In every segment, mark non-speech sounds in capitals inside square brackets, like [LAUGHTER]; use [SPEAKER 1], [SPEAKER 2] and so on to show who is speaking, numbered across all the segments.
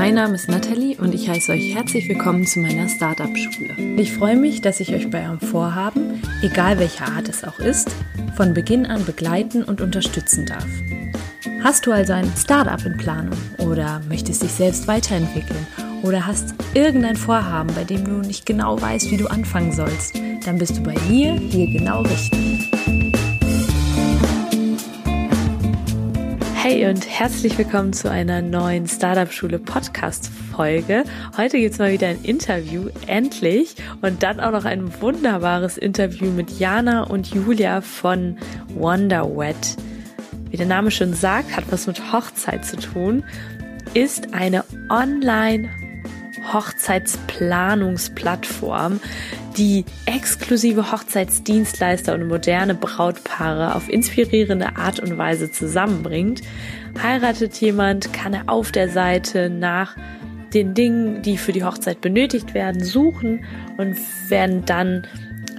[SPEAKER 1] Mein Name ist Nathalie und ich heiße euch herzlich willkommen zu meiner Startup-Schule. Ich freue mich, dass ich euch bei eurem Vorhaben, egal welcher Art es auch ist, von Beginn an begleiten und unterstützen darf. Hast du also ein Startup in Planung oder möchtest dich selbst weiterentwickeln oder hast irgendein Vorhaben, bei dem du nicht genau weißt, wie du anfangen sollst, dann bist du bei mir hier genau richtig. Hey und herzlich willkommen zu einer neuen Startup Schule Podcast Folge. Heute gibt es mal wieder ein Interview, endlich. Und dann auch noch ein wunderbares Interview mit Jana und Julia von Wonderwet. Wie der Name schon sagt, hat was mit Hochzeit zu tun, ist eine Online Hochzeitsplanungsplattform, die exklusive Hochzeitsdienstleister und moderne Brautpaare auf inspirierende Art und Weise zusammenbringt. Heiratet jemand, kann er auf der Seite nach den Dingen, die für die Hochzeit benötigt werden, suchen und werden dann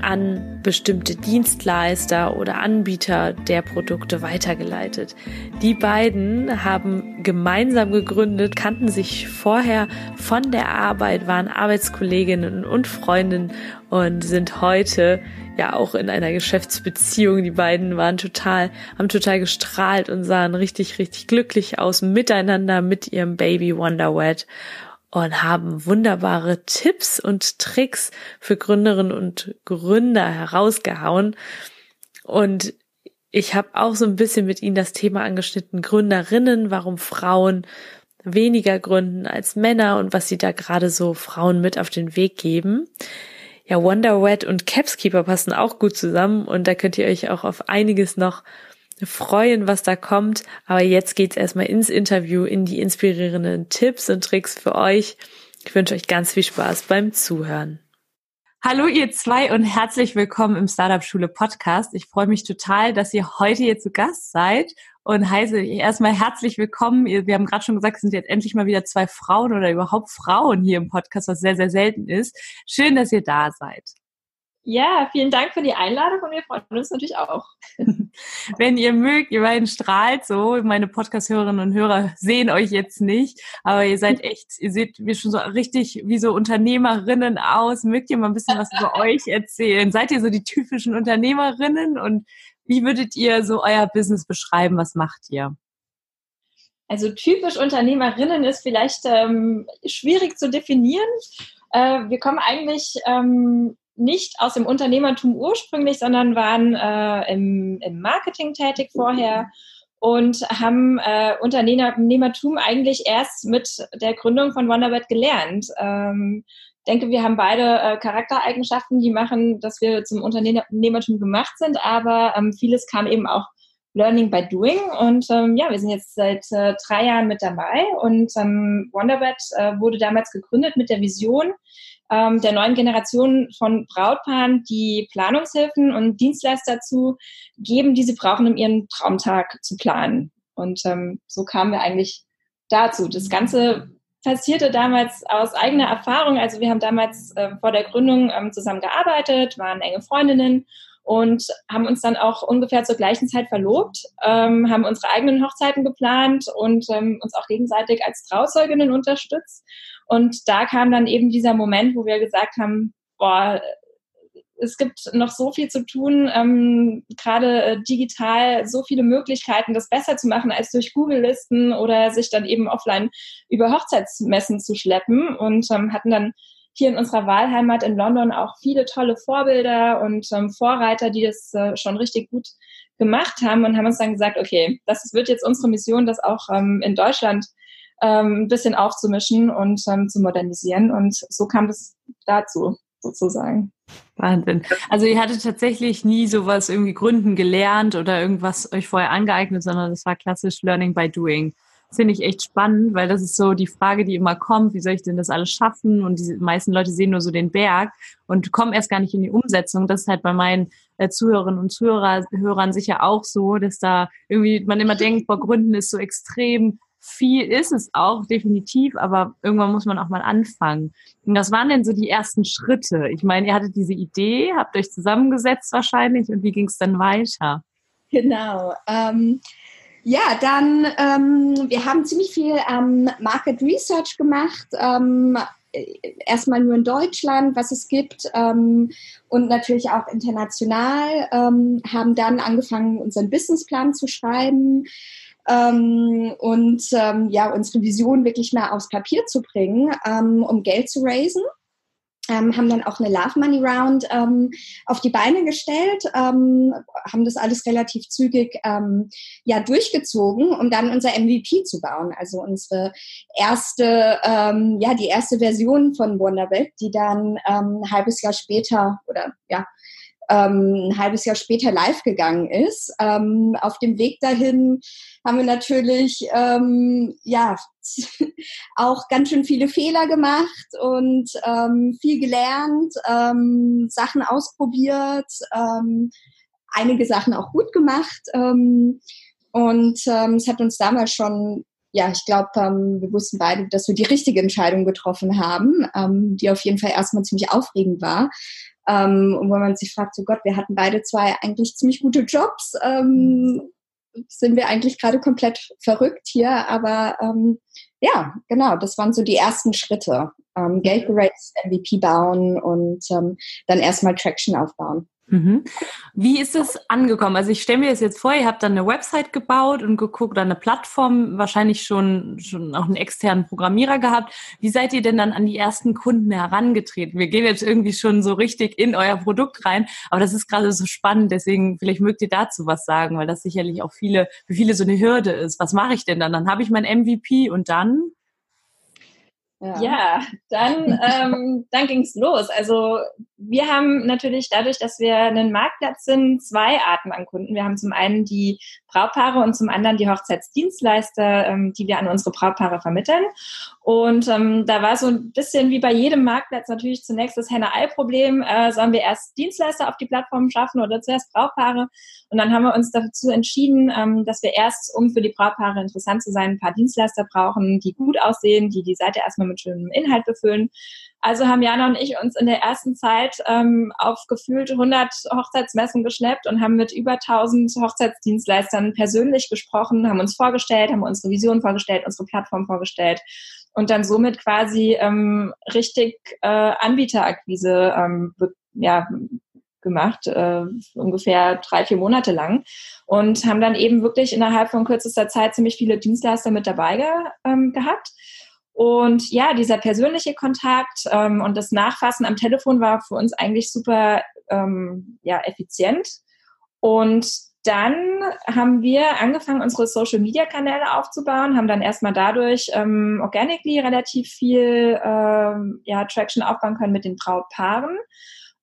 [SPEAKER 1] an bestimmte Dienstleister oder Anbieter der Produkte weitergeleitet. Die beiden haben gemeinsam gegründet, kannten sich vorher von der Arbeit, waren Arbeitskolleginnen und Freundinnen und sind heute ja auch in einer Geschäftsbeziehung. Die beiden waren total, haben total gestrahlt und sahen richtig, richtig glücklich aus miteinander mit ihrem Baby Wonderwet und haben wunderbare Tipps und Tricks für Gründerinnen und Gründer herausgehauen. Und ich habe auch so ein bisschen mit ihnen das Thema angeschnitten, Gründerinnen, warum Frauen weniger gründen als Männer und was sie da gerade so Frauen mit auf den Weg geben. Ja, Wonderwet und Capskeeper passen auch gut zusammen und da könnt ihr euch auch auf einiges noch freuen, was da kommt. Aber jetzt geht's erstmal ins Interview, in die inspirierenden Tipps und Tricks für euch. Ich wünsche euch ganz viel Spaß beim Zuhören. Hallo ihr zwei und herzlich willkommen im Startup Schule Podcast. Ich freue mich total, dass ihr heute hier zu Gast seid und heiße erstmal herzlich willkommen. Wir haben gerade schon gesagt, es sind jetzt endlich mal wieder zwei Frauen oder überhaupt Frauen hier im Podcast, was sehr, sehr selten ist. Schön, dass ihr da seid.
[SPEAKER 2] Ja, vielen Dank für die Einladung und wir freuen uns natürlich auch. [LAUGHS]
[SPEAKER 1] Wenn ihr mögt, ihr beiden strahlt so. Meine Podcast-Hörerinnen und Hörer sehen euch jetzt nicht, aber ihr seid echt, ihr seht mir schon so richtig wie so Unternehmerinnen aus. Mögt ihr mal ein bisschen was über [LAUGHS] euch erzählen? Seid ihr so die typischen Unternehmerinnen und wie würdet ihr so euer Business beschreiben? Was macht ihr?
[SPEAKER 2] Also typisch Unternehmerinnen ist vielleicht ähm, schwierig zu definieren. Äh, wir kommen eigentlich ähm, nicht aus dem Unternehmertum ursprünglich, sondern waren äh, im, im Marketing tätig vorher und haben äh, Unternehmertum eigentlich erst mit der Gründung von Wonderbird gelernt. Ähm, denke, wir haben beide äh, Charaktereigenschaften, die machen, dass wir zum Unternehmertum gemacht sind, aber ähm, vieles kam eben auch Learning by Doing und ähm, ja, wir sind jetzt seit äh, drei Jahren mit dabei und ähm, Wonderbird äh, wurde damals gegründet mit der Vision, ähm, der neuen Generation von Brautpaaren die Planungshilfen und Dienstleister zu geben, die sie brauchen, um ihren Traumtag zu planen. Und ähm, so kamen wir eigentlich dazu. Das Ganze passierte damals aus eigener Erfahrung. Also wir haben damals äh, vor der Gründung ähm, zusammen waren enge Freundinnen und haben uns dann auch ungefähr zur gleichen Zeit verlobt, ähm, haben unsere eigenen Hochzeiten geplant und ähm, uns auch gegenseitig als Trauzeuginnen unterstützt. Und da kam dann eben dieser Moment, wo wir gesagt haben, boah, es gibt noch so viel zu tun, ähm, gerade äh, digital so viele Möglichkeiten, das besser zu machen als durch Google-Listen oder sich dann eben offline über Hochzeitsmessen zu schleppen. Und ähm, hatten dann hier in unserer Wahlheimat in London auch viele tolle Vorbilder und ähm, Vorreiter, die das äh, schon richtig gut gemacht haben und haben uns dann gesagt, okay, das wird jetzt unsere Mission, das auch ähm, in Deutschland ähm, ein bisschen aufzumischen und ähm, zu modernisieren. Und so kam das dazu, sozusagen.
[SPEAKER 1] Wahnsinn. Also ihr hattet tatsächlich nie sowas irgendwie gründen gelernt oder irgendwas euch vorher angeeignet, sondern das war klassisch Learning by Doing finde ich echt spannend, weil das ist so die Frage, die immer kommt, wie soll ich denn das alles schaffen? Und die meisten Leute sehen nur so den Berg und kommen erst gar nicht in die Umsetzung. Das ist halt bei meinen äh, Zuhörerinnen und Zuhörer, Hörern sicher auch so, dass da irgendwie man immer denkt, boah, Gründen ist so extrem viel ist es auch, definitiv, aber irgendwann muss man auch mal anfangen. Und was waren denn so die ersten Schritte? Ich meine, ihr hattet diese Idee, habt euch zusammengesetzt wahrscheinlich und wie ging es dann weiter?
[SPEAKER 2] Genau. Ähm,
[SPEAKER 3] Ja, dann, ähm, wir haben ziemlich viel ähm, Market Research gemacht. Ähm, erstmal nur in Deutschland, was es gibt ähm, und natürlich auch international, ähm, haben dann angefangen, unseren Businessplan zu schreiben ähm, und ähm, ja, unsere Vision wirklich mal aufs Papier zu bringen, ähm, um Geld zu raisen ähm, haben dann auch eine Love Money Round ähm, auf die Beine gestellt, ähm, haben das alles relativ zügig ja durchgezogen, um dann unser MVP zu bauen. Also unsere erste, ja die erste Version von Wonderweb, die dann ein halbes Jahr später oder ja ähm, ein halbes Jahr später live gegangen ist. Ähm, auf dem Weg dahin haben wir natürlich ähm, ja [LAUGHS] auch ganz schön viele Fehler gemacht und ähm, viel gelernt, ähm, Sachen ausprobiert, ähm, einige Sachen auch gut gemacht. Ähm, und ähm, es hat uns damals schon ja, ich glaube, ähm, wir wussten beide, dass wir die richtige Entscheidung getroffen haben, ähm, die auf jeden Fall erstmal ziemlich aufregend war. Ähm, und wo man sich fragt, so Gott, wir hatten beide zwei eigentlich ziemlich gute Jobs. Ähm, sind wir eigentlich gerade komplett verrückt hier? Aber ähm, ja, genau, das waren so die ersten Schritte. Ähm, Geld MVP bauen und ähm, dann erstmal Traction aufbauen.
[SPEAKER 1] Mhm. Wie ist es angekommen? Also ich stelle mir das jetzt vor, ihr habt dann eine Website gebaut und geguckt, oder eine Plattform, wahrscheinlich schon, schon auch einen externen Programmierer gehabt. Wie seid ihr denn dann an die ersten Kunden herangetreten? Wir gehen jetzt irgendwie schon so richtig in euer Produkt rein, aber das ist gerade so spannend, deswegen vielleicht mögt ihr dazu was sagen, weil das sicherlich auch viele, für viele so eine Hürde ist. Was mache ich denn dann? Dann habe ich mein MVP und dann?
[SPEAKER 2] Ja, ja dann, ähm, [LAUGHS] dann ging es los. Also wir haben natürlich dadurch, dass wir ein Marktplatz sind, zwei Arten an Kunden. Wir haben zum einen die Brautpaare und zum anderen die Hochzeitsdienstleister, ähm, die wir an unsere Brautpaare vermitteln. Und ähm, da war so ein bisschen wie bei jedem Marktplatz natürlich zunächst das Henne-Ei-Problem. Äh, sollen wir erst Dienstleister auf die Plattform schaffen oder zuerst Brautpaare? Und dann haben wir uns dazu entschieden, ähm, dass wir erst, um für die Brautpaare interessant zu sein, ein paar Dienstleister brauchen, die gut aussehen, die die Seite erstmal mit schönem Inhalt befüllen. Also haben Jana und ich uns in der ersten Zeit ähm, auf gefühlt 100 Hochzeitsmessen geschleppt und haben mit über 1000 Hochzeitsdienstleistern persönlich gesprochen, haben uns vorgestellt, haben unsere Vision vorgestellt, unsere Plattform vorgestellt und dann somit quasi ähm, richtig äh, Anbieterakquise ähm, ja, gemacht, äh, ungefähr drei, vier Monate lang und haben dann eben wirklich innerhalb von kürzester Zeit ziemlich viele Dienstleister mit dabei ge, ähm, gehabt und ja, dieser persönliche Kontakt ähm, und das Nachfassen am Telefon war für uns eigentlich super ähm, ja, effizient. Und dann haben wir angefangen, unsere Social-Media-Kanäle aufzubauen, haben dann erstmal dadurch ähm, organically relativ viel ähm, ja, Traction aufbauen können mit den Brautpaaren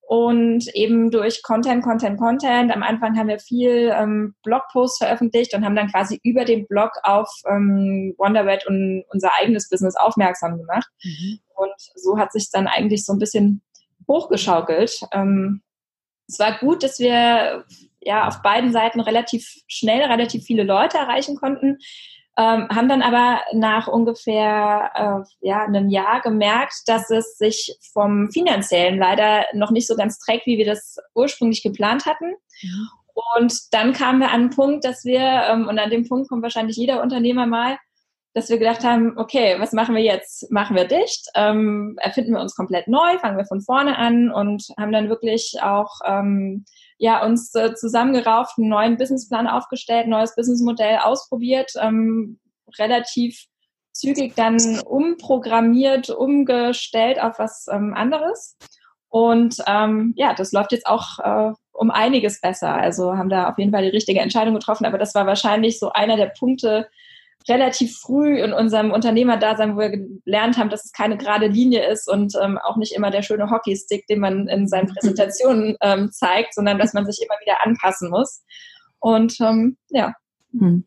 [SPEAKER 2] und eben durch Content, Content, Content. Am Anfang haben wir viel ähm, Blogposts veröffentlicht und haben dann quasi über den Blog auf ähm, Wonderwet und unser eigenes Business aufmerksam gemacht. Mhm. Und so hat sich dann eigentlich so ein bisschen hochgeschaukelt. Ähm, es war gut, dass wir ja auf beiden Seiten relativ schnell relativ viele Leute erreichen konnten ähm, haben dann aber nach ungefähr äh, ja, einem Jahr gemerkt, dass es sich vom finanziellen leider noch nicht so ganz trägt, wie wir das ursprünglich geplant hatten. Und dann kamen wir an einen Punkt, dass wir, ähm, und an dem Punkt kommt wahrscheinlich jeder Unternehmer mal, dass wir gedacht haben, okay, was machen wir jetzt? Machen wir dicht? Ähm, erfinden wir uns komplett neu? Fangen wir von vorne an? Und haben dann wirklich auch ähm, ja, uns äh, zusammengerauft, einen neuen Businessplan aufgestellt, neues Businessmodell ausprobiert, ähm, relativ zügig dann umprogrammiert, umgestellt auf was ähm, anderes. Und ähm, ja, das läuft jetzt auch äh, um einiges besser. Also haben da auf jeden Fall die richtige Entscheidung getroffen. Aber das war wahrscheinlich so einer der Punkte, relativ früh in unserem Unternehmerdasein, wo wir gelernt haben, dass es keine gerade Linie ist und ähm, auch nicht immer der schöne Hockeystick, den man in seinen [LAUGHS] Präsentationen ähm, zeigt, sondern dass man sich immer wieder anpassen muss. Und ähm, ja. Hm.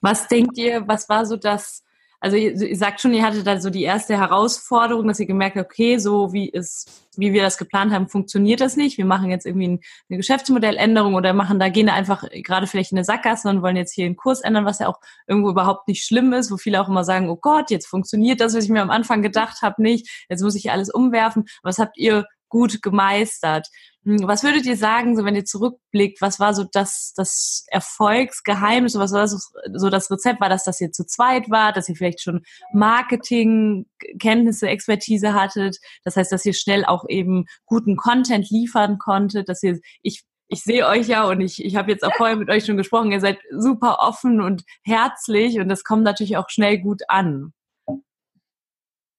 [SPEAKER 1] Was denkt ihr, was war so das also ihr, sagt schon, ihr hattet da so die erste Herausforderung, dass ihr gemerkt habt, okay, so wie es, wie wir das geplant haben, funktioniert das nicht. Wir machen jetzt irgendwie ein, eine Geschäftsmodelländerung oder machen da gehen einfach gerade vielleicht in eine Sackgasse und wollen jetzt hier einen Kurs ändern, was ja auch irgendwo überhaupt nicht schlimm ist, wo viele auch immer sagen, oh Gott, jetzt funktioniert das, was ich mir am Anfang gedacht habe, nicht. Jetzt muss ich alles umwerfen. Was habt ihr gut gemeistert? Hm, was würdet ihr sagen, so wenn ihr zurückblickt, was war so das, das Erfolgsgeheimnis, was war so, so das Rezept? War das, dass ihr zu zweit wart, dass ihr vielleicht schon Marketing-Kenntnisse, Expertise hattet? Das heißt, dass ihr schnell auch eben guten Content liefern konntet, dass ihr, ich, ich sehe euch ja und ich, ich habe jetzt auch vorher mit euch schon gesprochen, ihr seid super offen und herzlich und das kommt natürlich auch schnell gut an.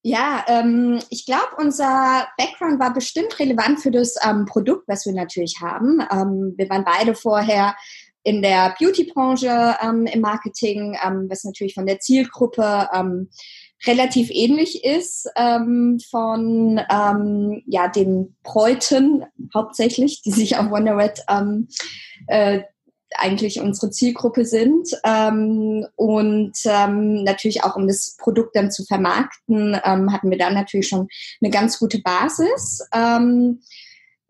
[SPEAKER 3] Ja, ähm, ich glaube, unser Background war bestimmt relevant für das ähm, Produkt, was wir natürlich haben. Ähm, wir waren beide vorher in der Beauty-Branche ähm, im Marketing, ähm, was natürlich von der Zielgruppe ähm, relativ ähnlich ist ähm, von ähm, ja, den Bräuten hauptsächlich, die sich auf Wonderwet ähm, äh, eigentlich unsere Zielgruppe sind ähm, und ähm, natürlich auch um das Produkt dann zu vermarkten, ähm, hatten wir dann natürlich schon eine ganz gute Basis. Ähm,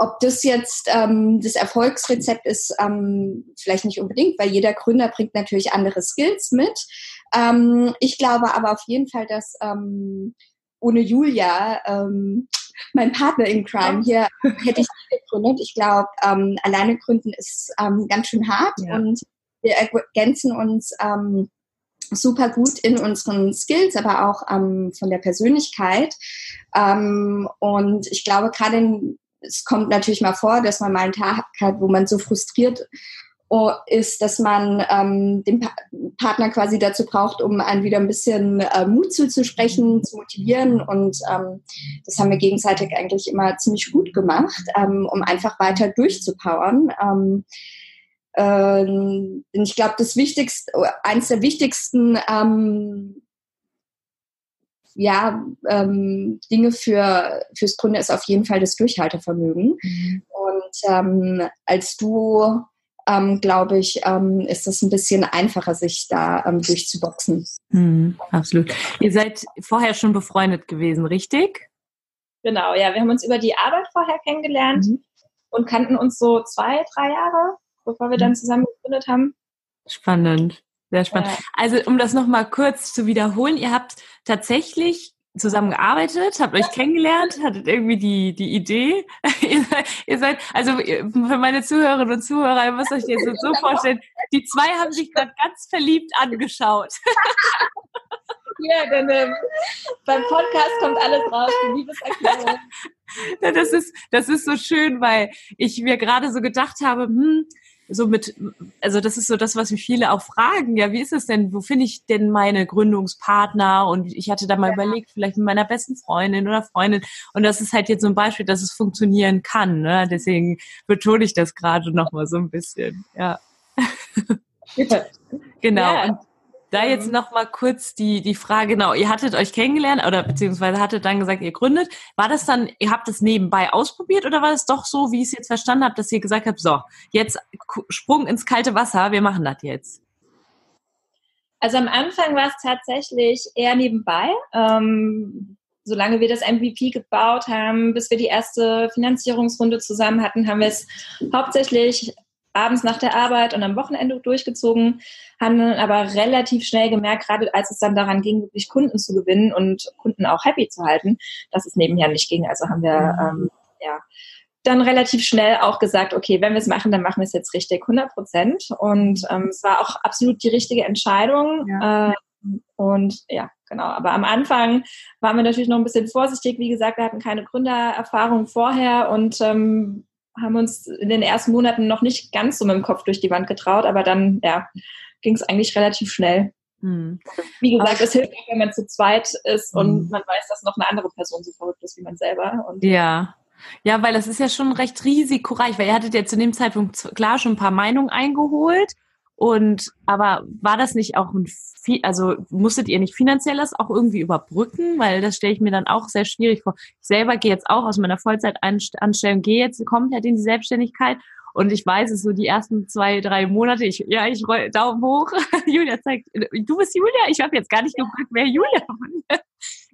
[SPEAKER 3] ob das jetzt ähm, das Erfolgsrezept ist, ähm, vielleicht nicht unbedingt, weil jeder Gründer bringt natürlich andere Skills mit. Ähm, ich glaube aber auf jeden Fall, dass ähm, ohne Julia ähm, mein Partner in Crime hier hätte ich nicht gegründet. Ich glaube, ähm, alleine gründen ist ähm, ganz schön hart ja. und wir ergänzen uns ähm, super gut in unseren Skills, aber auch ähm, von der Persönlichkeit. Ähm, und ich glaube, gerade es kommt natürlich mal vor, dass man mal einen Tag hat, wo man so frustriert ist, dass man ähm, den pa Partner quasi dazu braucht, um einen wieder ein bisschen äh, Mut zuzusprechen, zu motivieren. Und ähm, das haben wir gegenseitig eigentlich immer ziemlich gut gemacht, ähm, um einfach weiter durchzupowern. Ähm, ähm, ich glaube, das Wichtigste, eins der wichtigsten ähm, ja, ähm, Dinge für fürs Gründen ist auf jeden Fall das Durchhaltevermögen. Mhm. Und ähm, als du ähm, glaube ich, ähm, ist es ein bisschen einfacher, sich da ähm, durchzuboxen.
[SPEAKER 1] Mhm, absolut. Ihr seid vorher schon befreundet gewesen, richtig?
[SPEAKER 2] Genau, ja. Wir haben uns über die Arbeit vorher kennengelernt mhm. und kannten uns so zwei, drei Jahre, bevor wir dann mhm. zusammen gegründet haben.
[SPEAKER 1] Spannend. Sehr spannend. Ja. Also um das nochmal kurz zu wiederholen, ihr habt tatsächlich zusammengearbeitet, habt euch kennengelernt, hattet irgendwie die, die Idee. [LAUGHS] ihr, seid, also für meine Zuhörerinnen und Zuhörer, ihr müsst euch das jetzt so vorstellen, die zwei haben sich gerade ganz verliebt angeschaut. [LAUGHS]
[SPEAKER 2] ja, denn ähm, beim Podcast kommt alles raus, die Liebeserklärung. [LAUGHS]
[SPEAKER 1] Das ist, das ist so schön, weil ich mir gerade so gedacht habe, hm, so mit, also das ist so das, was mich viele auch fragen. Ja, wie ist es denn? Wo finde ich denn meine Gründungspartner? Und ich hatte da mal ja. überlegt, vielleicht mit meiner besten Freundin oder Freundin. Und das ist halt jetzt so ein Beispiel, dass es funktionieren kann. Ne? Deswegen betone ich das gerade nochmal so ein bisschen. Ja. [LAUGHS] genau. Ja. Da jetzt ähm. noch mal kurz die, die Frage, genau, ihr hattet euch kennengelernt oder beziehungsweise hattet dann gesagt, ihr gründet. War das dann, ihr habt es nebenbei ausprobiert oder war es doch so, wie ich es jetzt verstanden habe, dass ihr gesagt habt, so, jetzt Sprung ins kalte Wasser, wir machen das jetzt?
[SPEAKER 2] Also am Anfang war es tatsächlich eher nebenbei. Ähm, solange wir das MVP gebaut haben, bis wir die erste Finanzierungsrunde zusammen hatten, haben wir es hauptsächlich abends nach der Arbeit und am Wochenende durchgezogen, haben dann aber relativ schnell gemerkt, gerade als es dann daran ging, wirklich Kunden zu gewinnen und Kunden auch happy zu halten, dass es nebenher nicht ging. Also haben wir mhm. ähm, ja dann relativ schnell auch gesagt, okay, wenn wir es machen, dann machen wir es jetzt richtig, 100 Prozent. Und ähm, es war auch absolut die richtige Entscheidung. Ja. Äh, und ja, genau. Aber am Anfang waren wir natürlich noch ein bisschen vorsichtig. Wie gesagt, wir hatten keine Gründererfahrung vorher und ähm, haben uns in den ersten Monaten noch nicht ganz so mit dem Kopf durch die Wand getraut, aber dann ja, ging es eigentlich relativ schnell. Hm. Wie gesagt, es hilft auch, wenn man zu zweit ist und hm. man weiß, dass noch eine andere Person so verrückt ist wie man selber. Und
[SPEAKER 1] ja. Ja, weil das ist ja schon recht risikoreich, weil ihr hattet ja zu dem Zeitpunkt klar schon ein paar Meinungen eingeholt. Und aber war das nicht auch ein also musstet ihr nicht finanziell das auch irgendwie überbrücken? Weil das stelle ich mir dann auch sehr schwierig vor. Ich selber gehe jetzt auch aus meiner Vollzeitanstellung, gehe jetzt komplett in die Selbstständigkeit und ich weiß es so die ersten zwei, drei Monate. Ich, ja, ich roll Daumen hoch. [LAUGHS] Julia zeigt, du bist Julia. Ich habe jetzt gar nicht gefragt, wer Julia war.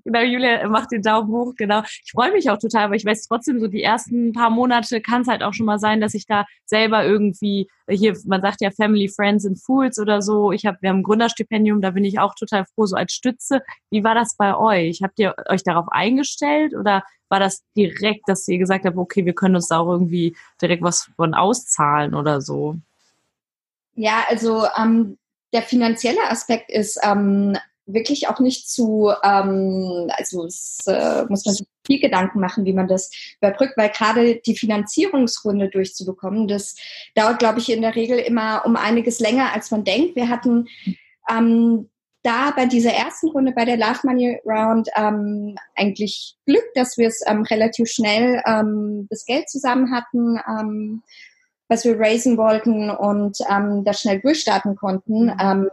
[SPEAKER 1] Genau, Julia macht den Daumen hoch, genau. Ich freue mich auch total, aber ich weiß trotzdem, so die ersten paar Monate kann es halt auch schon mal sein, dass ich da selber irgendwie, hier, man sagt ja Family, Friends and Fools oder so. Ich habe, wir haben ein Gründerstipendium, da bin ich auch total froh, so als Stütze. Wie war das bei euch? Habt ihr euch darauf eingestellt oder war das direkt, dass ihr gesagt habt, okay, wir können uns da auch irgendwie direkt was von auszahlen oder so?
[SPEAKER 3] Ja, also ähm, der finanzielle Aspekt ist ähm, wirklich auch nicht zu, ähm, also es äh, muss man sich viel Gedanken machen, wie man das überbrückt, weil gerade die Finanzierungsrunde durchzubekommen, das dauert, glaube ich, in der Regel immer um einiges länger, als man denkt. Wir hatten ähm, da bei dieser ersten Runde, bei der Love Money Round, ähm, eigentlich Glück, dass wir es ähm, relativ schnell ähm, das Geld zusammen hatten, ähm, was wir raisen wollten und ähm, das schnell durchstarten konnten. Mhm. Ähm,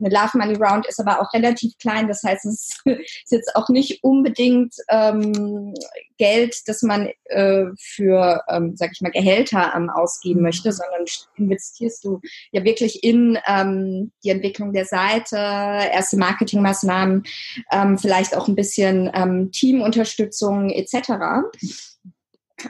[SPEAKER 3] eine Love Money Round ist aber auch relativ klein. Das heißt, es [LAUGHS] ist jetzt auch nicht unbedingt ähm, Geld, das man äh, für, ähm, sag ich mal, Gehälter ähm, ausgeben möchte, sondern investierst du ja wirklich in ähm, die Entwicklung der Seite, erste Marketingmaßnahmen, ähm, vielleicht auch ein bisschen ähm, Teamunterstützung etc.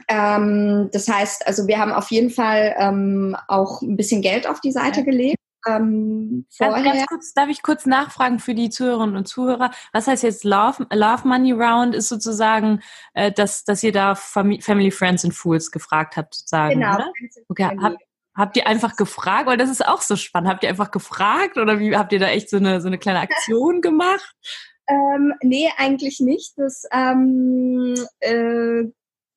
[SPEAKER 3] Ähm, das heißt, also wir haben auf jeden Fall ähm, auch ein bisschen Geld auf die Seite gelegt ähm,
[SPEAKER 1] vorher. Ganz, ganz kurz, darf ich kurz nachfragen für die Zuhörerinnen und Zuhörer? Was heißt jetzt Love, Love Money Round? Ist sozusagen, äh, dass, dass ihr da Family, Friends and Fools gefragt habt, sozusagen, genau. oder? Okay, hab, habt ihr einfach gefragt? Weil das ist auch so spannend. Habt ihr einfach gefragt oder wie habt ihr da echt so eine, so eine kleine Aktion gemacht?
[SPEAKER 3] Ähm, nee, eigentlich nicht. Das ähm, äh,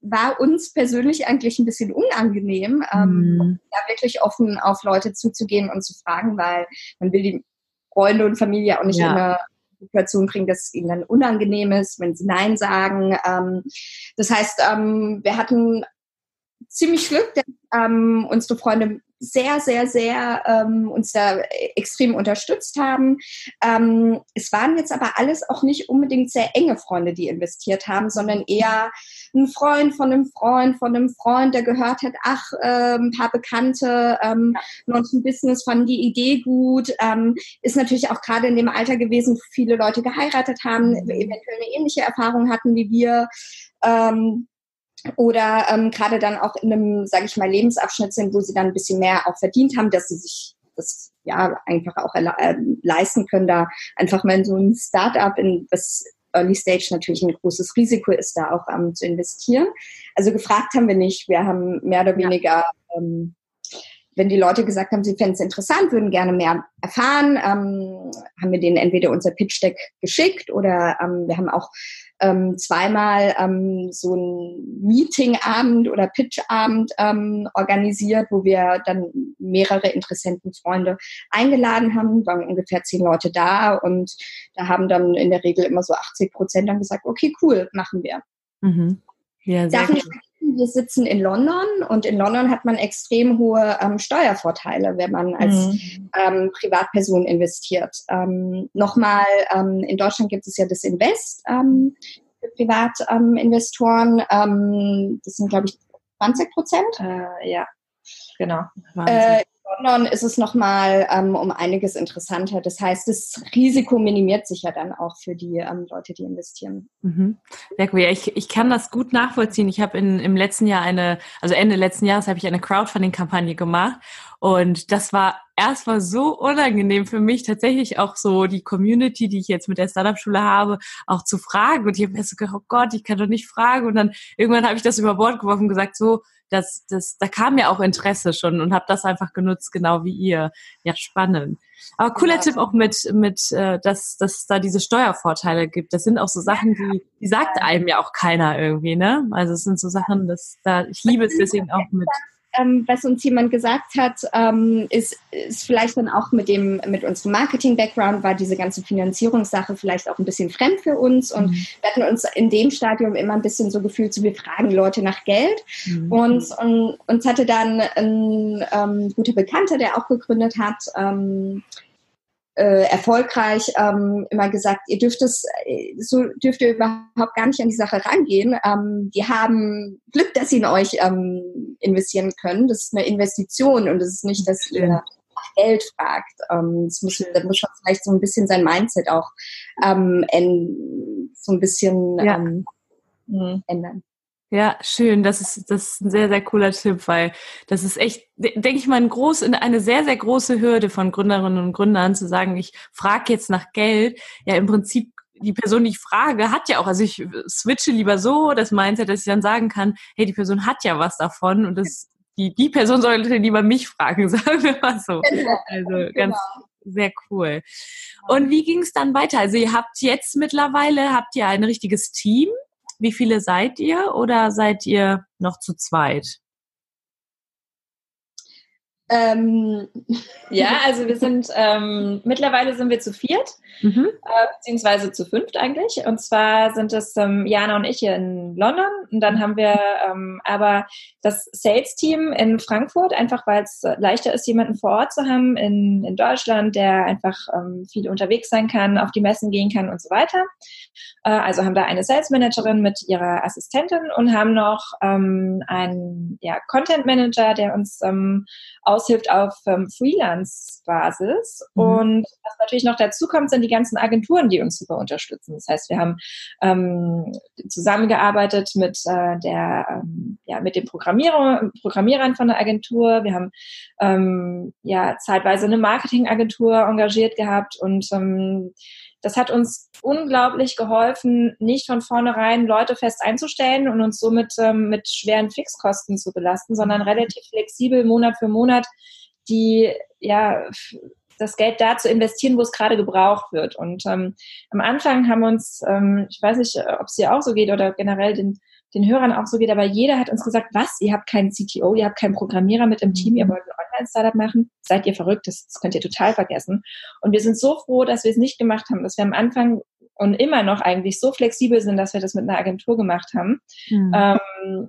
[SPEAKER 3] war uns persönlich eigentlich ein bisschen unangenehm, ähm, mhm. da wirklich offen auf Leute zuzugehen und zu fragen, weil man will die Freunde und Familie auch nicht ja. in eine Situation bringen, dass es ihnen dann unangenehm ist, wenn sie Nein sagen. Ähm, das heißt, ähm, wir hatten ziemlich Glück, denn ähm, unsere Freunde sehr, sehr, sehr ähm, uns da extrem unterstützt haben. Ähm, es waren jetzt aber alles auch nicht unbedingt sehr enge Freunde, die investiert haben, sondern eher ein Freund von einem Freund von einem Freund, der gehört hat, ach, äh, ein paar Bekannte, ähm, ein Business fanden die Idee gut, ähm, ist natürlich auch gerade in dem Alter gewesen, wo viele Leute geheiratet haben, mhm. eventuell eine ähnliche Erfahrung hatten wie wir. Ähm, oder ähm, gerade dann auch in einem, sage ich mal, Lebensabschnitt sind, wo sie dann ein bisschen mehr auch verdient haben, dass sie sich das ja einfach auch äh, leisten können, da einfach mal in so ein Startup, in was Early Stage natürlich ein großes Risiko ist, da auch ähm, zu investieren. Also gefragt haben wir nicht. Wir haben mehr oder weniger ja. ähm, wenn die Leute gesagt haben, sie fänden es interessant, würden gerne mehr erfahren, ähm, haben wir denen entweder unser Pitch Deck geschickt oder ähm, wir haben auch ähm, zweimal ähm, so ein Meetingabend oder Pitchabend ähm, organisiert, wo wir dann mehrere Interessenten, Freunde eingeladen haben, waren ungefähr zehn Leute da und da haben dann in der Regel immer so 80 Prozent dann gesagt, okay, cool, machen wir. Mhm. Ja, sehr wir sitzen in London und in London hat man extrem hohe ähm, Steuervorteile, wenn man als mhm. ähm, Privatperson investiert. Ähm, Nochmal, ähm, in Deutschland gibt es ja das Invest ähm, für Privatinvestoren. Ähm, das sind, glaube ich, 20 Prozent.
[SPEAKER 2] Äh, ja, genau.
[SPEAKER 3] Äh, London ist es nochmal ähm, um einiges interessanter. Das heißt, das Risiko minimiert sich ja dann auch für die ähm, Leute, die investieren.
[SPEAKER 1] Mhm. Sehr cool. Ja, ich, ich kann das gut nachvollziehen. Ich habe im letzten Jahr eine, also Ende letzten Jahres habe ich eine Crowdfunding-Kampagne gemacht und das war erstmal so unangenehm für mich, tatsächlich auch so die Community, die ich jetzt mit der Startup-Schule habe, auch zu fragen. Und ich habe mir so gedacht, oh Gott, ich kann doch nicht fragen. Und dann irgendwann habe ich das über Bord geworfen und gesagt, so, das, das, da kam mir auch Interesse schon und habe das einfach genutzt, genau wie ihr. Ja, spannend. Aber cooler ja. Tipp auch mit, mit äh, dass, dass es da diese Steuervorteile gibt. Das sind auch so Sachen, die, die sagt einem ja auch keiner irgendwie, ne? Also es sind so Sachen, dass da, ich liebe es deswegen auch mit
[SPEAKER 3] ähm, was uns jemand gesagt hat, ähm, ist, ist vielleicht dann auch mit dem, mit unserem Marketing-Background war diese ganze Finanzierungssache vielleicht auch ein bisschen fremd für uns und mhm. wir hatten uns in dem Stadium immer ein bisschen so gefühlt, so wir fragen Leute nach Geld mhm. und, und uns hatte dann ein ähm, guter Bekannter, der auch gegründet hat, ähm, äh, erfolgreich ähm, immer gesagt, ihr dürft es, äh, so dürft ihr überhaupt gar nicht an die Sache rangehen. Ähm, die haben Glück, dass sie in euch ähm, investieren können. Das ist eine Investition und es ist nicht, dass ihr Geld fragt. Ähm, das muss, da muss man vielleicht so ein bisschen sein Mindset auch ähm, so ein bisschen ja. ähm, mhm. ändern.
[SPEAKER 1] Ja, schön. Das ist, das ist ein sehr, sehr cooler Tipp, weil das ist echt, denke ich mal, ein groß, eine sehr, sehr große Hürde von Gründerinnen und Gründern zu sagen, ich frage jetzt nach Geld. Ja, im Prinzip die Person, die ich frage, hat ja auch, also ich switche lieber so das Mindset, dass ich dann sagen kann, hey, die Person hat ja was davon und das, die, die Person sollte lieber mich fragen, [LAUGHS] sagen wir mal so. Genau. Also ganz genau. sehr cool. Und wie ging es dann weiter? Also ihr habt jetzt mittlerweile, habt ihr ein richtiges Team? Wie viele seid ihr oder seid ihr noch zu zweit?
[SPEAKER 2] Ähm, ja, also wir sind ähm, mittlerweile sind wir zu viert, mhm. äh, beziehungsweise zu fünft eigentlich. Und zwar sind es ähm, Jana und ich hier in London. Und dann haben wir ähm, aber das Sales-Team in Frankfurt, einfach weil es leichter ist, jemanden vor Ort zu haben in, in Deutschland, der einfach ähm, viel unterwegs sein kann, auf die Messen gehen kann und so weiter. Äh, also haben da eine Sales Managerin mit ihrer Assistentin und haben noch ähm, einen ja, Content Manager, der uns ähm, aushilft auf ähm, Freelance-Basis. Mhm. Und was natürlich noch dazu kommt, sind die ganzen Agenturen, die uns super unterstützen. Das heißt, wir haben ähm, zusammengearbeitet mit äh, der, ähm, ja, mit den Programmierer, Programmierern von der Agentur. Wir haben ähm, ja zeitweise eine Marketingagentur engagiert gehabt und ähm, das hat uns unglaublich geholfen, nicht von vornherein Leute fest einzustellen und uns somit ähm, mit schweren Fixkosten zu belasten, sondern relativ flexibel Monat für Monat die ja das Geld da zu investieren, wo es gerade gebraucht wird. Und ähm, am Anfang haben uns, ähm, ich weiß nicht, ob es dir auch so geht oder generell den, den Hörern auch so geht, aber jeder hat uns gesagt, was, ihr habt keinen CTO, ihr habt keinen Programmierer mit im Team, ihr wollt ein Online-Startup machen, seid ihr verrückt, das, das könnt ihr total vergessen. Und wir sind so froh, dass wir es nicht gemacht haben, dass wir am Anfang und immer noch eigentlich so flexibel sind, dass wir das mit einer Agentur gemacht haben. Mhm. Ähm,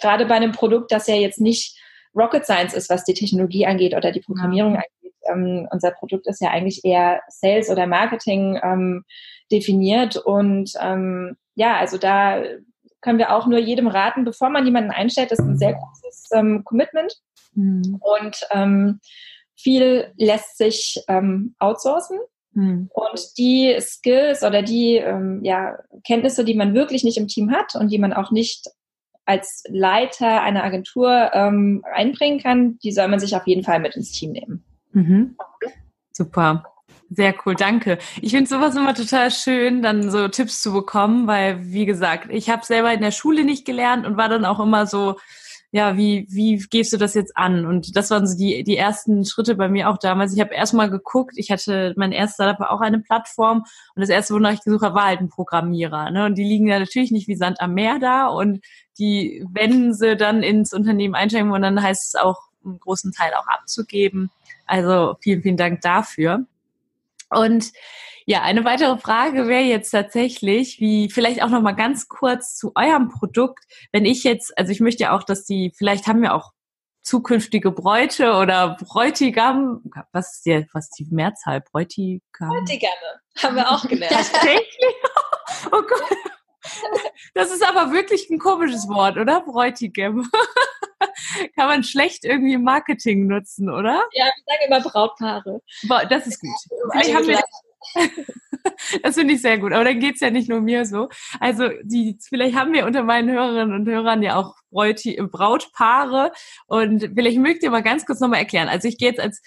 [SPEAKER 2] gerade bei einem Produkt, das ja jetzt nicht Rocket Science ist, was die Technologie angeht oder die Programmierung mhm. angeht. Ähm, unser Produkt ist ja eigentlich eher Sales oder Marketing ähm, definiert und ähm, ja, also da können wir auch nur jedem raten, bevor man jemanden einstellt, das ist ein sehr großes ähm, Commitment mhm. und ähm, viel lässt sich ähm, outsourcen. Mhm. Und die Skills oder die ähm, ja, Kenntnisse, die man wirklich nicht im Team hat und die man auch nicht als Leiter einer Agentur ähm, einbringen kann, die soll man sich auf jeden Fall mit ins Team nehmen. Mhm.
[SPEAKER 1] Super. Sehr cool, danke. Ich finde sowas immer total schön, dann so Tipps zu bekommen, weil, wie gesagt, ich habe selber in der Schule nicht gelernt und war dann auch immer so, ja, wie, wie gehst du das jetzt an? Und das waren so die, die ersten Schritte bei mir auch damals. Ich habe erstmal geguckt, ich hatte, mein erster Startup auch eine Plattform und das erste, wonach ich gesucht habe, war halt ein Programmierer. Ne? Und die liegen ja natürlich nicht wie Sand am Meer da und die, wenn sie dann ins Unternehmen einsteigen wollen, dann heißt es auch, einen großen Teil auch abzugeben. Also vielen, vielen Dank dafür. Und ja, eine weitere Frage wäre jetzt tatsächlich, wie vielleicht auch noch mal ganz kurz zu eurem Produkt. Wenn ich jetzt, also ich möchte ja auch, dass die, vielleicht haben wir auch zukünftige Bräute oder Bräutigam. Was ist die, was ist die Mehrzahl? Bräutigam?
[SPEAKER 2] Bräutigame haben wir auch gelernt.
[SPEAKER 1] Tatsächlich? Oh Gott. Das ist aber wirklich ein komisches Wort, oder? Bräutigam. [LAUGHS] Kann man schlecht irgendwie im Marketing nutzen, oder?
[SPEAKER 2] Ja, wir sagen immer Brautpaare.
[SPEAKER 1] Das ist gut. Vielleicht haben wir das finde ich sehr gut. Aber dann geht's ja nicht nur mir so. Also die, vielleicht haben wir unter meinen Hörerinnen und Hörern ja auch Bräuti, Brautpaare. Und vielleicht mögt ihr mal ganz kurz nochmal erklären. Also ich gehe jetzt als,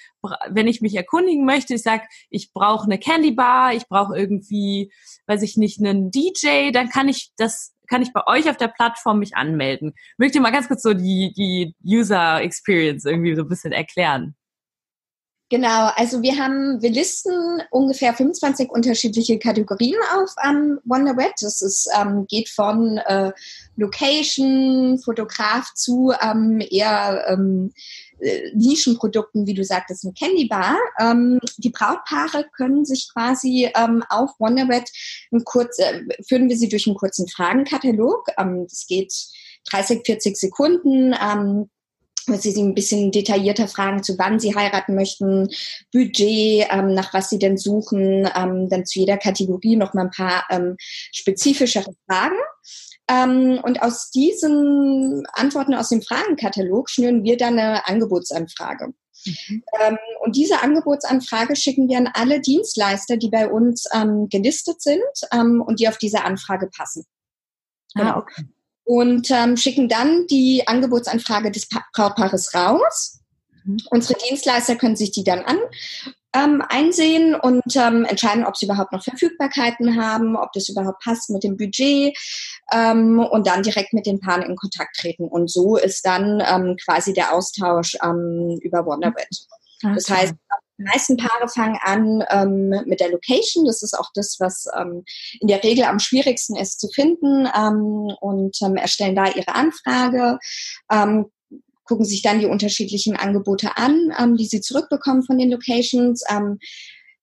[SPEAKER 1] wenn ich mich erkundigen möchte, ich sag, ich brauche eine Candy Bar, ich brauche irgendwie, weiß ich nicht, einen DJ, dann kann ich das kann ich bei euch auf der Plattform mich anmelden. Mögt ihr mal ganz kurz so die, die User Experience irgendwie so ein bisschen erklären?
[SPEAKER 3] Genau, also wir haben, wir listen ungefähr 25 unterschiedliche Kategorien auf am Wonderweb. Das ist, ähm, geht von äh, Location, Fotograf zu ähm, eher ähm, äh, Nischenprodukten, wie du sagtest, eine Candy Bar. Ähm, die Brautpaare können sich quasi ähm, auf ein kurz, äh, führen wir sie durch einen kurzen Fragenkatalog. Ähm, das geht 30, 40 Sekunden. Ähm, sie sie ein bisschen detaillierter fragen, zu wann sie heiraten möchten, Budget, ähm, nach was sie denn suchen, ähm, dann zu jeder Kategorie noch mal ein paar ähm, spezifischere Fragen. Ähm, und aus diesen Antworten aus dem Fragenkatalog schnüren wir dann eine Angebotsanfrage. Mhm. Ähm, und diese Angebotsanfrage schicken wir an alle Dienstleister, die bei uns ähm, gelistet sind ähm, und die auf diese Anfrage passen. Ah, genau. Ah, okay. Und ähm, schicken dann die Angebotsanfrage des Brautpaares raus. Mhm. Unsere Dienstleister können sich die dann an ähm, einsehen und ähm, entscheiden, ob sie überhaupt noch Verfügbarkeiten haben, ob das überhaupt passt mit dem Budget ähm, und dann direkt mit den Paaren in Kontakt treten. Und so ist dann ähm, quasi der Austausch ähm, über Wonderwet. Okay. Das heißt, die meisten Paare fangen an ähm, mit der Location. Das ist auch das, was ähm, in der Regel am schwierigsten ist zu finden ähm, und ähm, erstellen da ihre Anfrage, ähm, gucken sich dann die unterschiedlichen Angebote an, ähm, die sie zurückbekommen von den Locations. Ähm,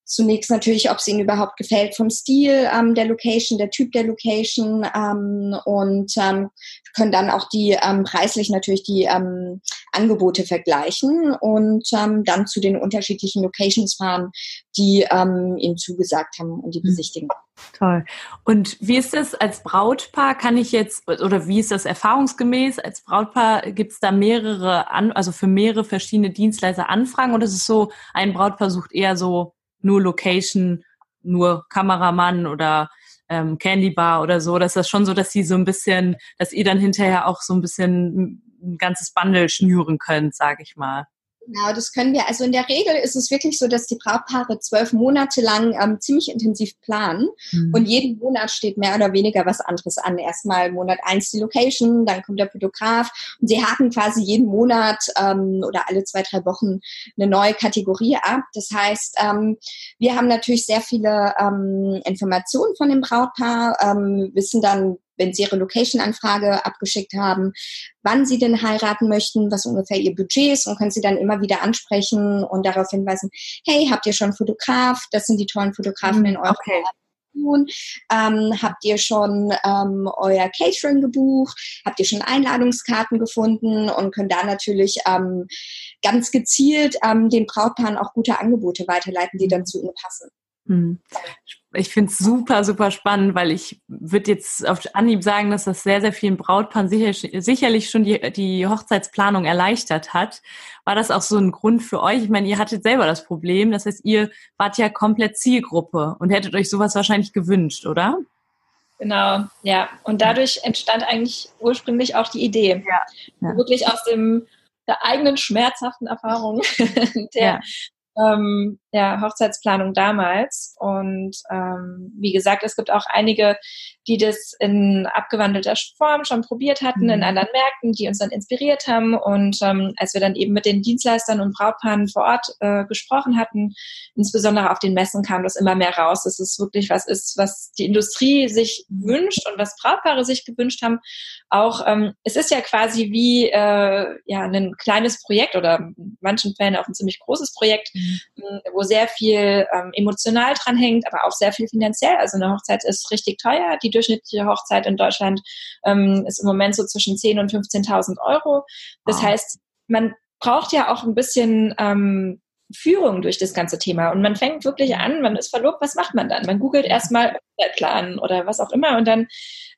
[SPEAKER 3] zunächst natürlich, ob es ihnen überhaupt gefällt vom Stil ähm, der Location, der Typ der Location ähm, und ähm, können dann auch die ähm, preislich natürlich die ähm, Angebote vergleichen und ähm, dann zu den unterschiedlichen Locations fahren, die ähm, ihnen zugesagt haben und die hm. besichtigen.
[SPEAKER 1] Toll. Und wie ist das als Brautpaar? Kann ich jetzt, oder wie ist das erfahrungsgemäß? Als Brautpaar gibt es da mehrere, an, also für mehrere verschiedene Dienstleister Anfragen oder ist es so, ein Brautpaar sucht eher so nur Location, nur Kameramann oder ähm, Candy Bar oder so. Das ist schon so, dass sie so ein bisschen, dass ihr dann hinterher auch so ein bisschen ein ganzes Bundle schnüren könnt, sage ich mal.
[SPEAKER 3] Genau, das können wir. Also in der Regel ist es wirklich so, dass die Brautpaare zwölf Monate lang ähm, ziemlich intensiv planen mhm. und jeden Monat steht mehr oder weniger was anderes an. Erstmal Monat eins die Location, dann kommt der Fotograf und sie haken quasi jeden Monat ähm, oder alle zwei, drei Wochen eine neue Kategorie ab. Das heißt, ähm, wir haben natürlich sehr viele ähm, Informationen von dem Brautpaar, ähm, wissen dann, wenn Sie Ihre Location-Anfrage abgeschickt haben, wann Sie denn heiraten möchten, was ungefähr Ihr Budget ist und können Sie dann immer wieder ansprechen und darauf hinweisen, hey, habt ihr schon Fotograf? Das sind die tollen Fotografen hm, in eurem okay. Ähm, habt ihr schon ähm, euer Catering gebucht? Habt ihr schon Einladungskarten gefunden und könnt da natürlich ähm, ganz gezielt ähm, den Brautpaaren auch gute Angebote weiterleiten, die dann zu ihnen passen. Hm.
[SPEAKER 1] Ich finde es super, super spannend, weil ich würde jetzt auf Anhieb sagen, dass das sehr, sehr vielen Brautpaaren sicher, sicherlich schon die, die Hochzeitsplanung erleichtert hat. War das auch so ein Grund für euch? Ich meine, ihr hattet selber das Problem, das heißt, ihr wart ja komplett Zielgruppe und hättet euch sowas wahrscheinlich gewünscht, oder?
[SPEAKER 2] Genau, ja. Und dadurch entstand eigentlich ursprünglich auch die Idee. Ja. ja. Wirklich aus dem der eigenen schmerzhaften Erfahrung [LAUGHS] der ja ähm, ja, Hochzeitsplanung damals. Und ähm, wie gesagt, es gibt auch einige, die das in abgewandelter Form schon probiert hatten mhm. in anderen Märkten, die uns dann inspiriert haben. Und ähm, als wir dann eben mit den Dienstleistern und Brautpaaren vor Ort äh, gesprochen hatten, insbesondere auf den Messen kam das immer mehr raus, dass es wirklich was ist, was die Industrie sich wünscht und was Brautpaare sich gewünscht haben. Auch ähm, es ist ja quasi wie äh, ja ein kleines Projekt oder in manchen Fällen auch ein ziemlich großes Projekt, mhm. wo sehr viel ähm, emotional dran hängt, aber auch sehr viel finanziell. Also eine Hochzeit ist richtig teuer. Die durchschnittliche Hochzeit in Deutschland ähm, ist im Moment so zwischen 10.000 und 15.000 Euro. Das wow. heißt, man braucht ja auch ein bisschen ähm, Führung durch das ganze Thema. Und man fängt wirklich an, man ist verlobt, was macht man dann? Man googelt erstmal Plan oder was auch immer und dann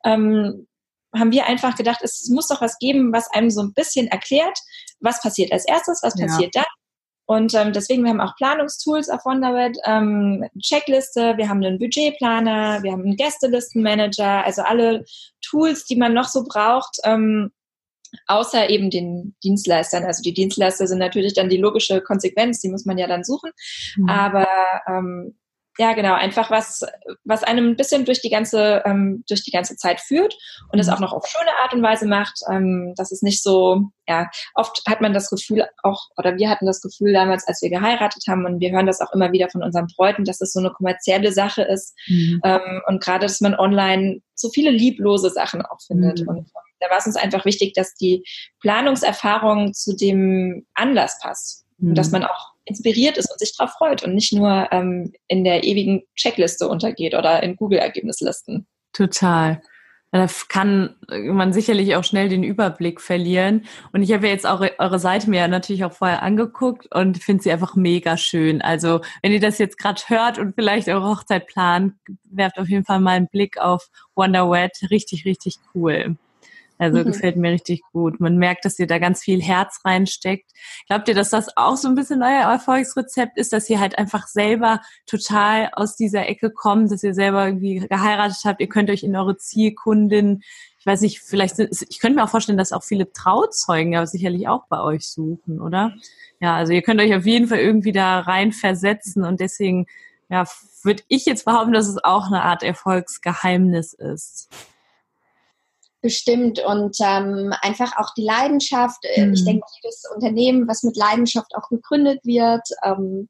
[SPEAKER 2] ähm, haben wir einfach gedacht, es muss doch was geben, was einem so ein bisschen erklärt, was passiert als erstes, was passiert ja. dann und ähm, deswegen, wir haben auch Planungstools auf Wonderwed, ähm, Checkliste, wir haben einen Budgetplaner, wir haben einen Gästelistenmanager, also alle Tools, die man noch so braucht, ähm, außer eben den Dienstleistern. Also die Dienstleister sind natürlich dann die logische Konsequenz, die muss man ja dann suchen. Mhm. Aber ähm, ja, genau, einfach was, was einem ein bisschen durch die ganze, ähm, durch die ganze Zeit führt und es mhm. auch noch auf schöne Art und Weise macht. Ähm, dass es nicht so, ja, oft hat man das Gefühl auch, oder wir hatten das Gefühl damals, als wir geheiratet haben, und wir hören das auch immer wieder von unseren Bräuten, dass es so eine kommerzielle Sache ist. Mhm. Ähm, und gerade, dass man online so viele lieblose Sachen auch findet. Mhm. Und da war es uns einfach wichtig, dass die Planungserfahrung zu dem Anlass passt. Und dass mhm. man auch inspiriert ist und sich darauf freut und nicht nur ähm, in der ewigen Checkliste untergeht oder in Google-Ergebnislisten.
[SPEAKER 1] Total. Da kann man sicherlich auch schnell den Überblick verlieren. Und ich habe ja jetzt auch eure Seite mir natürlich auch vorher angeguckt und finde sie einfach mega schön. Also wenn ihr das jetzt gerade hört und vielleicht eure Hochzeit plant, werft auf jeden Fall mal einen Blick auf Wonder Wet. Richtig, richtig cool. Also mhm. gefällt mir richtig gut. Man merkt, dass ihr da ganz viel Herz reinsteckt. Glaubt ihr, dass das auch so ein bisschen euer Erfolgsrezept ist, dass ihr halt einfach selber total aus dieser Ecke kommt, dass ihr selber irgendwie geheiratet habt, ihr könnt euch in eure Zielkundin, ich weiß nicht, vielleicht, ich könnte mir auch vorstellen, dass auch viele Trauzeugen ja sicherlich auch bei euch suchen, oder? Ja, also ihr könnt euch auf jeden Fall irgendwie da rein versetzen und deswegen, ja, würde ich jetzt behaupten, dass es auch eine Art Erfolgsgeheimnis ist.
[SPEAKER 3] Bestimmt und ähm, einfach auch die Leidenschaft. Mhm. Ich denke, jedes Unternehmen, was mit Leidenschaft auch gegründet wird, ähm,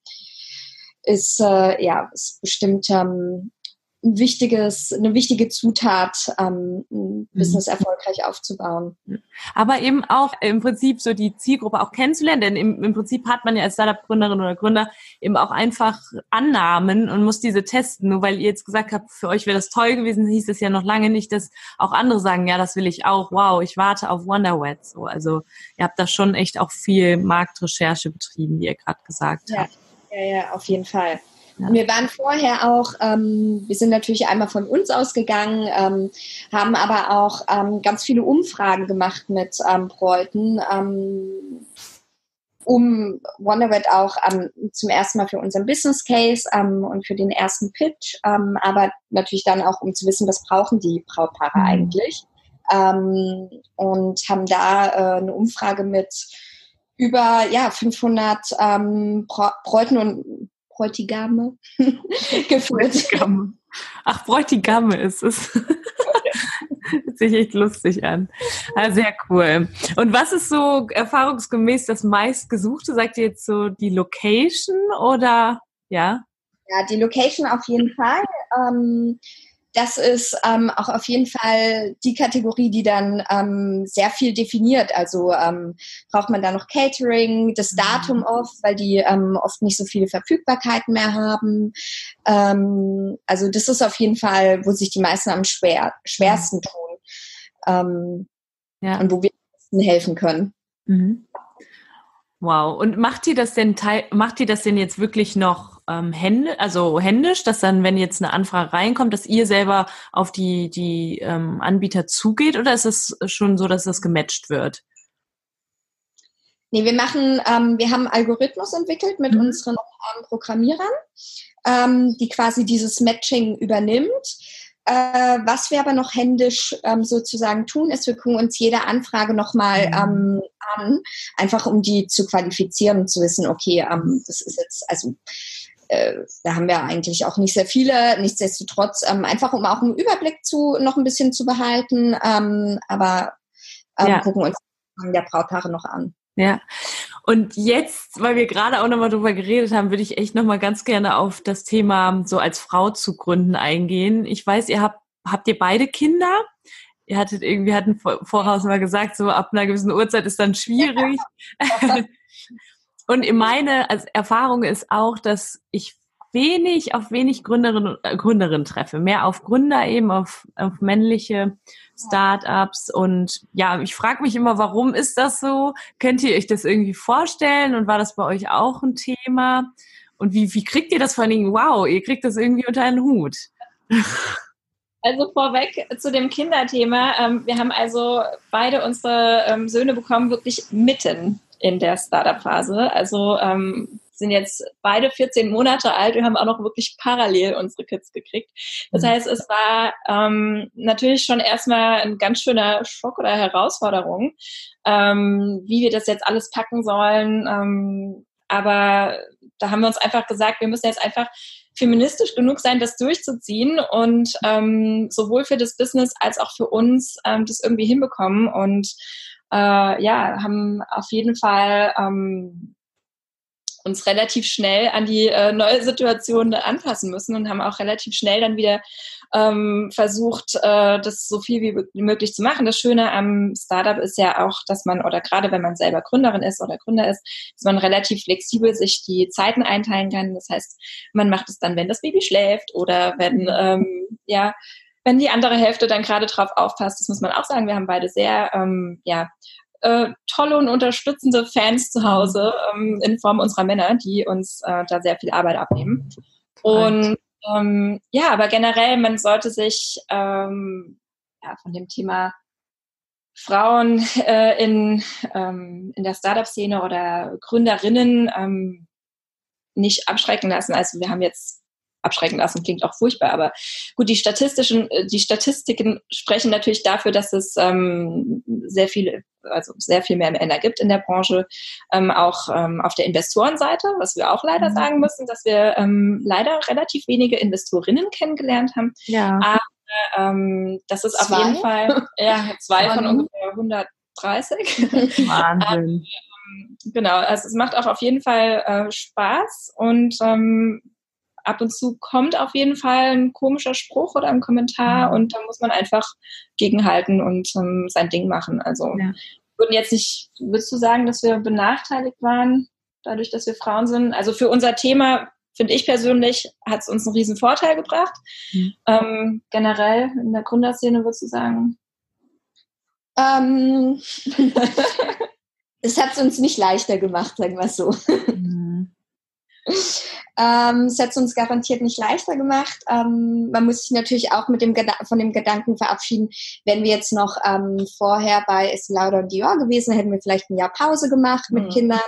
[SPEAKER 3] ist äh, ja ist bestimmt ähm, ein wichtiges, eine wichtige Zutat, ähm, ein mhm. Business erfolgreich aufzubauen.
[SPEAKER 1] Aber eben auch im Prinzip so die Zielgruppe auch kennenzulernen, denn im, im Prinzip hat man ja als Startup-Gründerin oder Gründer eben auch einfach Annahmen und muss diese testen. Nur weil ihr jetzt gesagt habt, für euch wäre das toll gewesen, hieß es ja noch lange nicht, dass auch andere sagen, ja, das will ich auch, wow, ich warte auf Wonderwet. So, also ihr habt da schon echt auch viel Marktrecherche betrieben, wie ihr gerade gesagt
[SPEAKER 3] ja.
[SPEAKER 1] habt.
[SPEAKER 3] Ja, ja, auf jeden Fall. Ja. Wir waren vorher auch, ähm, wir sind natürlich einmal von uns ausgegangen, ähm, haben aber auch ähm, ganz viele Umfragen gemacht mit ähm, Bräuten, ähm, um Wonderwet auch ähm, zum ersten Mal für unseren Business Case ähm, und für den ersten Pitch, ähm, aber natürlich dann auch, um zu wissen, was brauchen die Brautpaare mhm. eigentlich. Ähm, und haben da äh, eine Umfrage mit über ja 500 ähm, Bräuten und Bräutigame [LAUGHS] geführt. Bräutigame.
[SPEAKER 1] Ach, Bräutigame ist es. [LAUGHS] Hört sich echt lustig an. Ah, sehr cool. Und was ist so erfahrungsgemäß das meistgesuchte? Sagt ihr jetzt so die Location oder ja?
[SPEAKER 3] Ja, die Location auf jeden Fall. Ähm, das ist ähm, auch auf jeden Fall die Kategorie, die dann ähm, sehr viel definiert. Also ähm, braucht man da noch Catering, das mhm. Datum oft, weil die ähm, oft nicht so viele Verfügbarkeiten mehr haben. Ähm, also das ist auf jeden Fall, wo sich die meisten am schwer, schwersten mhm. tun ähm, ja. und wo wir helfen können. Mhm.
[SPEAKER 1] Wow. Und macht ihr das denn teil, macht ihr das denn jetzt wirklich noch ähm, hände, also händisch, dass dann, wenn jetzt eine Anfrage reinkommt, dass ihr selber auf die, die ähm, Anbieter zugeht oder ist es schon so, dass das gematcht wird?
[SPEAKER 3] Nee, wir machen, ähm, wir haben einen Algorithmus entwickelt mit mhm. unseren ähm, Programmierern, ähm, die quasi dieses Matching übernimmt. Äh, was wir aber noch händisch ähm, sozusagen tun, ist, wir gucken uns jede Anfrage nochmal mhm. ähm, an, einfach um die zu qualifizieren und zu wissen, okay, ähm, das ist jetzt, also äh, da haben wir eigentlich auch nicht sehr viele, nichtsdestotrotz, ähm, einfach um auch einen Überblick zu noch ein bisschen zu behalten, ähm, aber ähm, ja. gucken uns der Brautpaare noch an.
[SPEAKER 1] Ja. Und jetzt, weil wir gerade auch nochmal drüber geredet haben, würde ich echt nochmal ganz gerne auf das Thema so als Frau zu gründen eingehen. Ich weiß, ihr habt, habt ihr beide Kinder? Ihr hattet irgendwie, hatten voraus mal gesagt, so ab einer gewissen Uhrzeit ist dann schwierig. [LAUGHS] [LAUGHS] Und meine also Erfahrung ist auch, dass ich wenig auf wenig Gründerinnen äh, Gründerinnen treffe, mehr auf Gründer eben, auf, auf männliche Startups und ja, ich frage mich immer, warum ist das so? Könnt ihr euch das irgendwie vorstellen und war das bei euch auch ein Thema? Und wie, wie kriegt ihr das vor allen Dingen? Wow, ihr kriegt das irgendwie unter einen Hut. [LAUGHS]
[SPEAKER 2] Also vorweg zu dem Kinderthema. Ähm, wir haben also beide unsere ähm, Söhne bekommen, wirklich mitten in der Startup-Phase. Also ähm, sind jetzt beide 14 Monate alt. Wir haben auch noch wirklich parallel unsere Kids gekriegt. Das mhm. heißt, es war ähm, natürlich schon erstmal ein ganz schöner Schock oder Herausforderung, ähm, wie wir das jetzt alles packen sollen. Ähm, aber da haben wir uns einfach gesagt, wir müssen jetzt einfach feministisch genug sein, das durchzuziehen und ähm, sowohl für das Business als auch für uns ähm, das irgendwie hinbekommen. Und äh, ja, haben auf jeden Fall ähm, uns relativ schnell an die äh, neue Situation anpassen müssen und haben auch relativ schnell dann wieder ähm, versucht, äh, das so viel wie möglich zu machen. Das Schöne am Startup ist ja auch, dass man, oder gerade wenn man selber Gründerin ist oder Gründer ist, dass man relativ flexibel sich die Zeiten einteilen kann. Das heißt, man macht es dann, wenn das Baby schläft oder wenn, ähm, ja, wenn die andere Hälfte dann gerade drauf aufpasst, das muss man auch sagen, wir haben beide sehr, ähm, ja, äh, tolle und unterstützende Fans zu Hause ähm, in Form unserer Männer, die uns äh, da sehr viel Arbeit abnehmen. Und ähm, ja, aber generell, man sollte sich ähm, ja, von dem Thema Frauen äh, in, ähm, in der Startup-Szene oder Gründerinnen ähm, nicht abschrecken lassen. Also wir haben jetzt abschrecken lassen, klingt auch furchtbar, aber gut, die statistischen, äh, die Statistiken sprechen natürlich dafür, dass es ähm, sehr viele, also sehr viel mehr Männer gibt in der Branche, ähm, auch ähm, auf der Investorenseite, was wir auch leider mhm. sagen müssen, dass wir ähm, leider relativ wenige Investorinnen kennengelernt haben.
[SPEAKER 1] Ja.
[SPEAKER 2] Aber ähm, das ist zwei? auf jeden Fall [LAUGHS] ja, zwei von ungefähr 130. [LAUGHS]
[SPEAKER 1] Wahnsinn. [LAUGHS]
[SPEAKER 2] Ähm, genau, also es macht auch auf jeden Fall äh, Spaß und ähm, ab und zu kommt auf jeden Fall ein komischer Spruch oder ein Kommentar mhm. und da muss man einfach gegenhalten und ähm, sein Ding machen. Also ja. würden jetzt nicht, würdest du sagen, dass wir benachteiligt waren, dadurch, dass wir Frauen sind? Also für unser Thema finde ich persönlich, hat es uns einen riesen Vorteil gebracht. Mhm. Ähm, generell in der Gründerszene würdest du sagen?
[SPEAKER 3] Ähm, [LAUGHS] es hat es uns nicht leichter gemacht, sagen wir es so. Mhm. Ähm, es hat es uns garantiert nicht leichter gemacht. Ähm, man muss sich natürlich auch mit dem von dem Gedanken verabschieden, wenn wir jetzt noch ähm, vorher bei Es Lauder und Dior gewesen, hätten wir vielleicht ein Jahr Pause gemacht mit mhm. Kindern.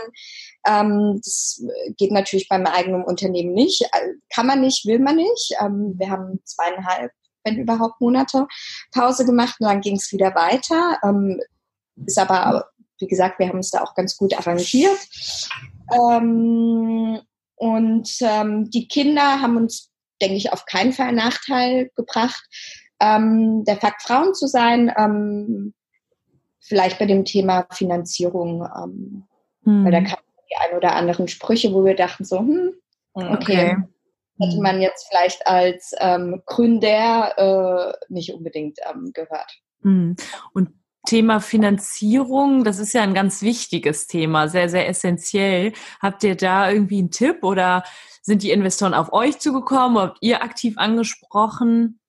[SPEAKER 3] Ähm, das geht natürlich beim eigenen Unternehmen nicht. Äh, kann man nicht, will man nicht. Ähm, wir haben zweieinhalb, wenn überhaupt, Monate Pause gemacht und dann ging es wieder weiter. Ähm, ist aber, wie gesagt, wir haben uns da auch ganz gut arrangiert. Ähm, und ähm, die Kinder haben uns, denke ich, auf keinen Fall einen Nachteil gebracht. Ähm, der Fakt, Frauen zu sein, ähm, vielleicht bei dem Thema Finanzierung, ähm, hm. weil da kamen die ein oder anderen Sprüche, wo wir dachten so, hm, okay, okay. hätte man jetzt vielleicht als ähm, Gründer äh, nicht unbedingt ähm, gehört.
[SPEAKER 1] Hm. Und Thema Finanzierung, das ist ja ein ganz wichtiges Thema, sehr, sehr essentiell. Habt ihr da irgendwie einen Tipp oder sind die Investoren auf euch zugekommen? Habt ihr aktiv angesprochen?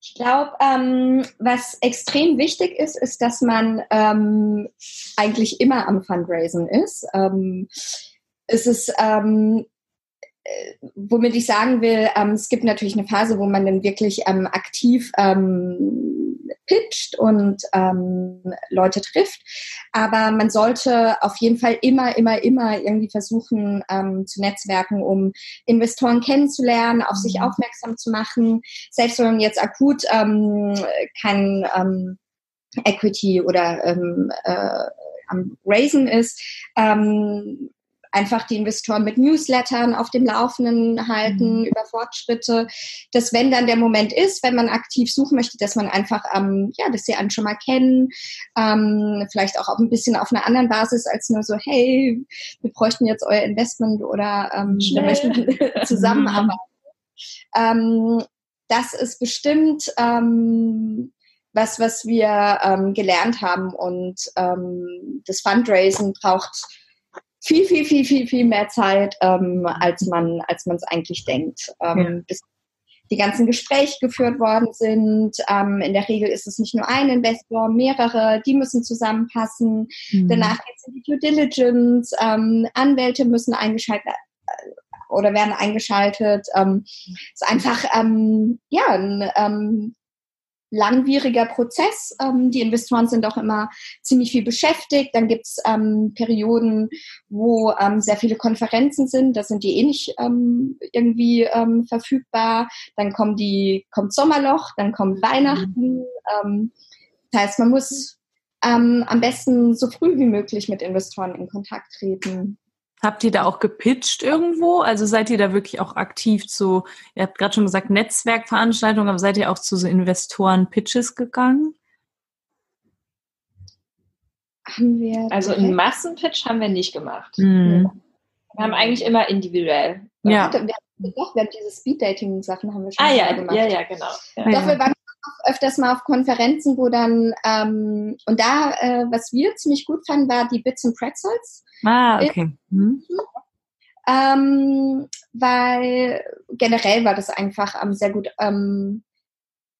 [SPEAKER 3] Ich glaube, ähm, was extrem wichtig ist, ist, dass man ähm, eigentlich immer am Fundraisen ist. Ähm, es ist ähm, äh, womit ich sagen will, ähm, es gibt natürlich eine Phase, wo man dann wirklich ähm, aktiv ähm, pitcht und ähm, Leute trifft. Aber man sollte auf jeden Fall immer, immer, immer irgendwie versuchen ähm, zu netzwerken, um Investoren kennenzulernen, auf sich mhm. aufmerksam zu machen. Selbst wenn man jetzt akut ähm, kein ähm, Equity oder ähm, äh, am Raisen ist, ähm, einfach die Investoren mit Newslettern auf dem Laufenden halten mhm. über Fortschritte, dass wenn dann der Moment ist, wenn man aktiv suchen möchte, dass man einfach, ähm, ja, dass sie einen schon mal kennen, ähm, vielleicht auch ein bisschen auf einer anderen Basis als nur so, hey, wir bräuchten jetzt euer Investment oder ähm, wir möchten [LAUGHS] zusammenarbeiten. ähm, das ist bestimmt ähm, was, was wir ähm, gelernt haben und ähm, das Fundraising braucht viel, viel, viel, viel, viel mehr Zeit, ähm, als man als man es eigentlich denkt. Ähm, ja. Bis die ganzen Gespräche geführt worden sind. Ähm, in der Regel ist es nicht nur ein Investor, mehrere, die müssen zusammenpassen. Mhm. Danach geht es in die Due Diligence, ähm, Anwälte müssen eingeschaltet äh, oder werden eingeschaltet. Ähm, ist einfach ähm, ja ein ähm, langwieriger Prozess. Ähm, die Investoren sind auch immer ziemlich viel beschäftigt. Dann gibt es ähm, Perioden, wo ähm, sehr viele Konferenzen sind. Da sind die eh nicht ähm, irgendwie ähm, verfügbar. Dann kommen die, kommt Sommerloch, dann kommt Weihnachten. Ähm, das heißt, man muss am besten so früh wie möglich mit Investoren in Kontakt treten.
[SPEAKER 1] Habt ihr da auch gepitcht irgendwo? Also seid ihr da wirklich auch aktiv zu, ihr habt gerade schon gesagt, Netzwerkveranstaltungen, aber seid ihr auch zu so Investoren-Pitches gegangen?
[SPEAKER 2] Haben wir also einen Massenpitch haben wir nicht gemacht. Mhm. Wir haben eigentlich immer individuell.
[SPEAKER 3] Ja. Wir, doch, wir haben diese Speed-Dating-Sachen haben wir schon
[SPEAKER 2] ah, ja, gemacht. Ja, ja, genau. Ja.
[SPEAKER 3] Doch, wir waren öfters mal auf Konferenzen, wo dann, ähm, und da, äh, was wir ziemlich gut fanden, war die Bits and Pretzels.
[SPEAKER 1] Ah, okay. Mhm.
[SPEAKER 3] Ähm, weil generell war das einfach ähm, sehr gut ähm,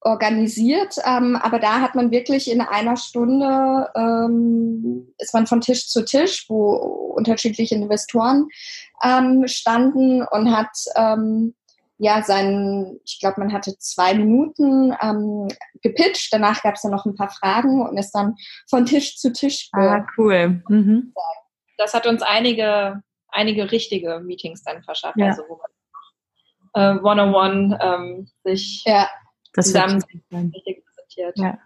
[SPEAKER 3] organisiert, ähm, aber da hat man wirklich in einer Stunde ähm, ist man von Tisch zu Tisch, wo unterschiedliche Investoren ähm, standen und hat ähm, ja, sein, ich glaube, man hatte zwei Minuten ähm, gepitcht. Danach gab es dann noch ein paar Fragen und ist dann von Tisch zu Tisch.
[SPEAKER 1] Ah, cool. Mhm.
[SPEAKER 2] Das hat uns einige, einige richtige Meetings dann verschafft, ja. also wo man äh, one-on-one ähm, sich ja, zusammen richtig präsentiert.
[SPEAKER 1] Ja.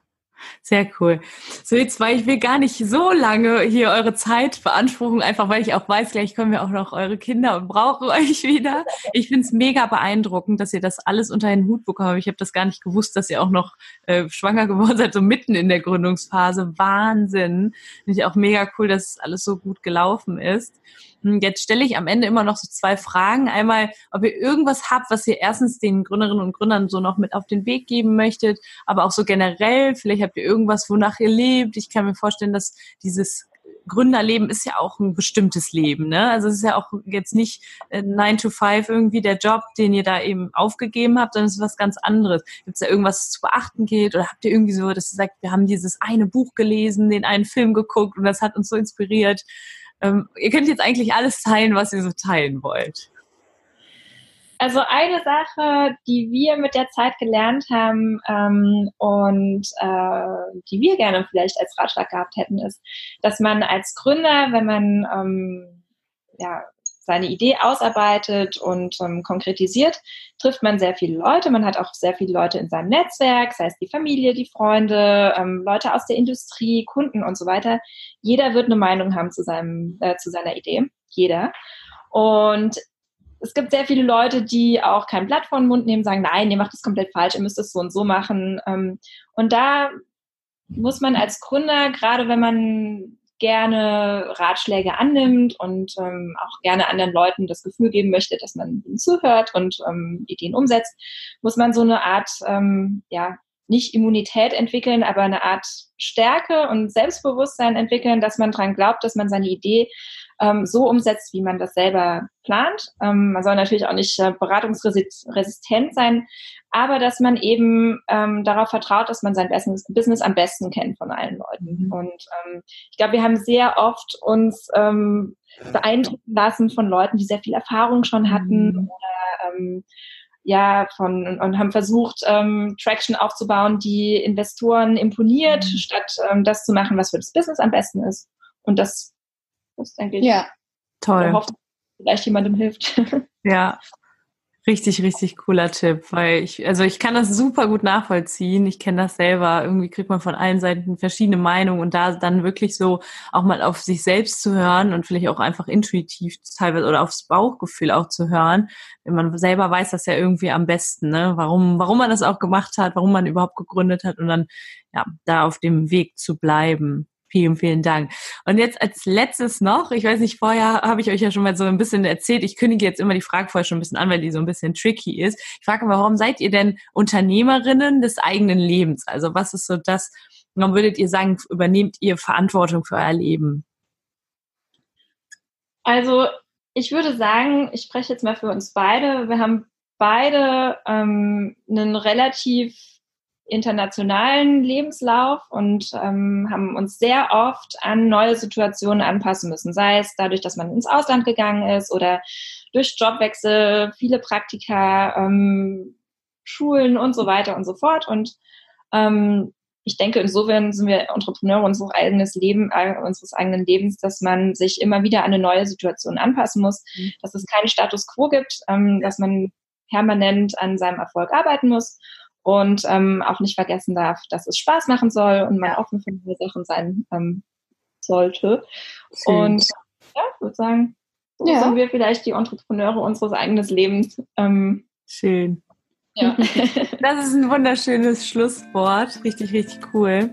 [SPEAKER 1] Sehr cool. So, jetzt, weil ich will gar nicht so lange hier eure Zeit beanspruchen, einfach weil ich auch weiß, gleich kommen wir auch noch eure Kinder und brauche [LAUGHS] euch wieder. Ich finde es mega beeindruckend, dass ihr das alles unter den Hut bekommt. Ich habe das gar nicht gewusst, dass ihr auch noch äh, schwanger [LAUGHS] geworden seid, so mitten in der Gründungsphase. Wahnsinn. Finde ich auch mega cool, dass alles so gut gelaufen ist. Hm, jetzt stelle ich am Ende immer noch so zwei Fragen. Einmal, ob ihr irgendwas habt, was ihr erstens den Gründerinnen und Gründern so noch mit auf den Weg geben möchtet, aber auch so generell, vielleicht habt ihr irgendwas, wonach ihr lebt. Ich kann mir vorstellen, dass dieses Gründerleben ist ja auch ein bestimmtes Leben, ne? Also es ist ja auch jetzt nicht äh, 9 to 5 irgendwie der Job, den ihr da eben aufgegeben habt, sondern es ist was ganz anderes. Gibt es da irgendwas was zu beachten geht oder habt ihr irgendwie so, dass ihr sagt, wir haben dieses eine Buch gelesen, den einen Film geguckt und das hat uns so inspiriert. Ähm, ihr könnt jetzt eigentlich alles teilen, was ihr so teilen wollt.
[SPEAKER 2] Also eine Sache, die wir mit der Zeit gelernt haben ähm, und äh, die wir gerne vielleicht als Ratschlag gehabt hätten, ist, dass man als Gründer, wenn man ähm, ja, seine Idee ausarbeitet und ähm, konkretisiert, trifft man sehr viele Leute. Man hat auch sehr viele Leute in seinem Netzwerk, sei es die Familie, die Freunde, ähm, Leute aus der Industrie, Kunden und so weiter. Jeder wird eine Meinung haben zu, seinem, äh, zu seiner Idee. Jeder. Und es gibt sehr viele Leute, die auch kein Blatt vor den Mund nehmen, sagen, nein, ihr macht das komplett falsch, ihr müsst es so und so machen. Ähm, und da muss man als Gründer, gerade wenn man gerne Ratschläge annimmt und ähm, auch gerne anderen Leuten das Gefühl geben möchte, dass man ihnen zuhört und ähm, Ideen umsetzt, muss man so eine Art, ähm, ja, nicht Immunität entwickeln, aber eine Art Stärke und Selbstbewusstsein entwickeln, dass man dran glaubt, dass man seine Idee ähm, so umsetzt, wie man das selber plant. Ähm, man soll natürlich auch nicht äh, beratungsresistent sein, aber dass man eben ähm, darauf vertraut, dass man sein Business, Business am besten kennt von allen Leuten. Mhm. Und ähm, ich glaube, wir haben sehr oft uns ähm, beeindrucken lassen von Leuten, die sehr viel Erfahrung schon hatten mhm. oder ähm, ja, von und haben versucht, ähm, Traction aufzubauen, die Investoren imponiert, mhm. statt ähm, das zu machen, was für das Business am besten ist. Und das das denke ich.
[SPEAKER 3] Ja.
[SPEAKER 1] Toll.
[SPEAKER 2] Hoffe, vielleicht jemandem hilft. [LAUGHS]
[SPEAKER 1] Ja. Richtig, richtig cooler Tipp, weil ich, also ich kann das super gut nachvollziehen. Ich kenne das selber. Irgendwie kriegt man von allen Seiten verschiedene Meinungen und da dann wirklich so auch mal auf sich selbst zu hören und vielleicht auch einfach intuitiv teilweise oder aufs Bauchgefühl auch zu hören. Wenn man selber weiß das ja irgendwie am besten, ne? Warum, warum man das auch gemacht hat, warum man überhaupt gegründet hat und dann, ja, da auf dem Weg zu bleiben. Vielen, vielen Dank. Und jetzt als letztes noch, ich weiß nicht, vorher habe ich euch ja schon mal so ein bisschen erzählt, ich kündige jetzt immer die Frage vorher schon ein bisschen an, weil die so ein bisschen tricky ist. Ich frage mal, warum seid ihr denn Unternehmerinnen des eigenen Lebens? Also was ist so das, warum würdet ihr sagen, übernehmt ihr Verantwortung für euer Leben?
[SPEAKER 2] Also ich würde sagen, ich spreche jetzt mal für uns beide. Wir haben beide ähm, einen relativ internationalen Lebenslauf und ähm, haben uns sehr oft an neue Situationen anpassen müssen, sei es dadurch, dass man ins Ausland gegangen ist oder durch Jobwechsel, viele Praktika, ähm, Schulen und so weiter und so fort. Und ähm, ich denke, insofern sind wir Entrepreneure unseres eigenes Leben, äh, unseres eigenen Lebens, dass man sich immer wieder an eine neue Situation anpassen muss, mhm. dass es keinen Status quo gibt, ähm, dass man permanent an seinem Erfolg arbeiten muss und ähm, auch nicht vergessen darf, dass es Spaß machen soll und man offen für neue Sachen sein ähm, sollte. Schön. Und ja, ich würde sagen, so ja. sind wir vielleicht die Entrepreneure unseres eigenen Lebens. Ähm,
[SPEAKER 1] Schön. Ja. [LAUGHS] das ist ein wunderschönes Schlusswort. Richtig, richtig cool.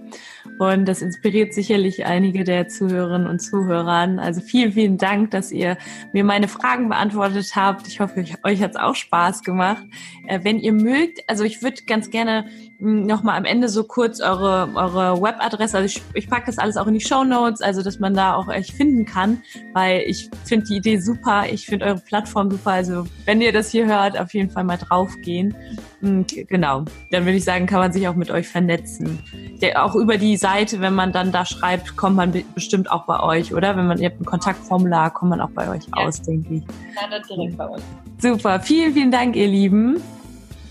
[SPEAKER 1] Und das inspiriert sicherlich einige der Zuhörerinnen und Zuhörern. Also vielen, vielen Dank, dass ihr mir meine Fragen beantwortet habt. Ich hoffe, euch hat es auch Spaß gemacht. Äh, wenn ihr mögt, also ich würde ganz gerne nochmal am Ende so kurz eure, eure Webadresse, also ich, ich packe das alles auch in die Show Notes, also dass man da auch euch finden kann, weil ich finde die Idee super, ich finde eure Plattform super. Also wenn ihr das hier hört, auf jeden Fall mal draufgehen. Und hm, genau, dann würde ich sagen, kann man sich auch mit euch vernetzen. Der, auch über die Seite, wenn man dann da schreibt, kommt man bestimmt auch bei euch, oder? Wenn man, ihr habt ein Kontaktformular, kommt man auch bei euch ja. aus, denke ich.
[SPEAKER 2] Ja, dann direkt bei uns.
[SPEAKER 1] Super, vielen, vielen Dank, ihr Lieben.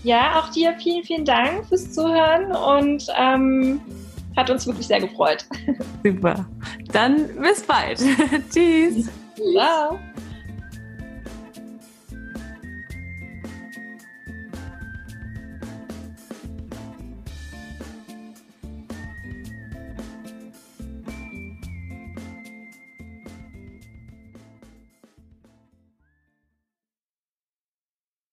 [SPEAKER 2] Ja, auch dir vielen, vielen Dank fürs Zuhören und ähm, hat uns wirklich sehr gefreut. [LAUGHS]
[SPEAKER 1] Super. Dann bis bald. [LAUGHS] Tschüss.
[SPEAKER 2] Ciao.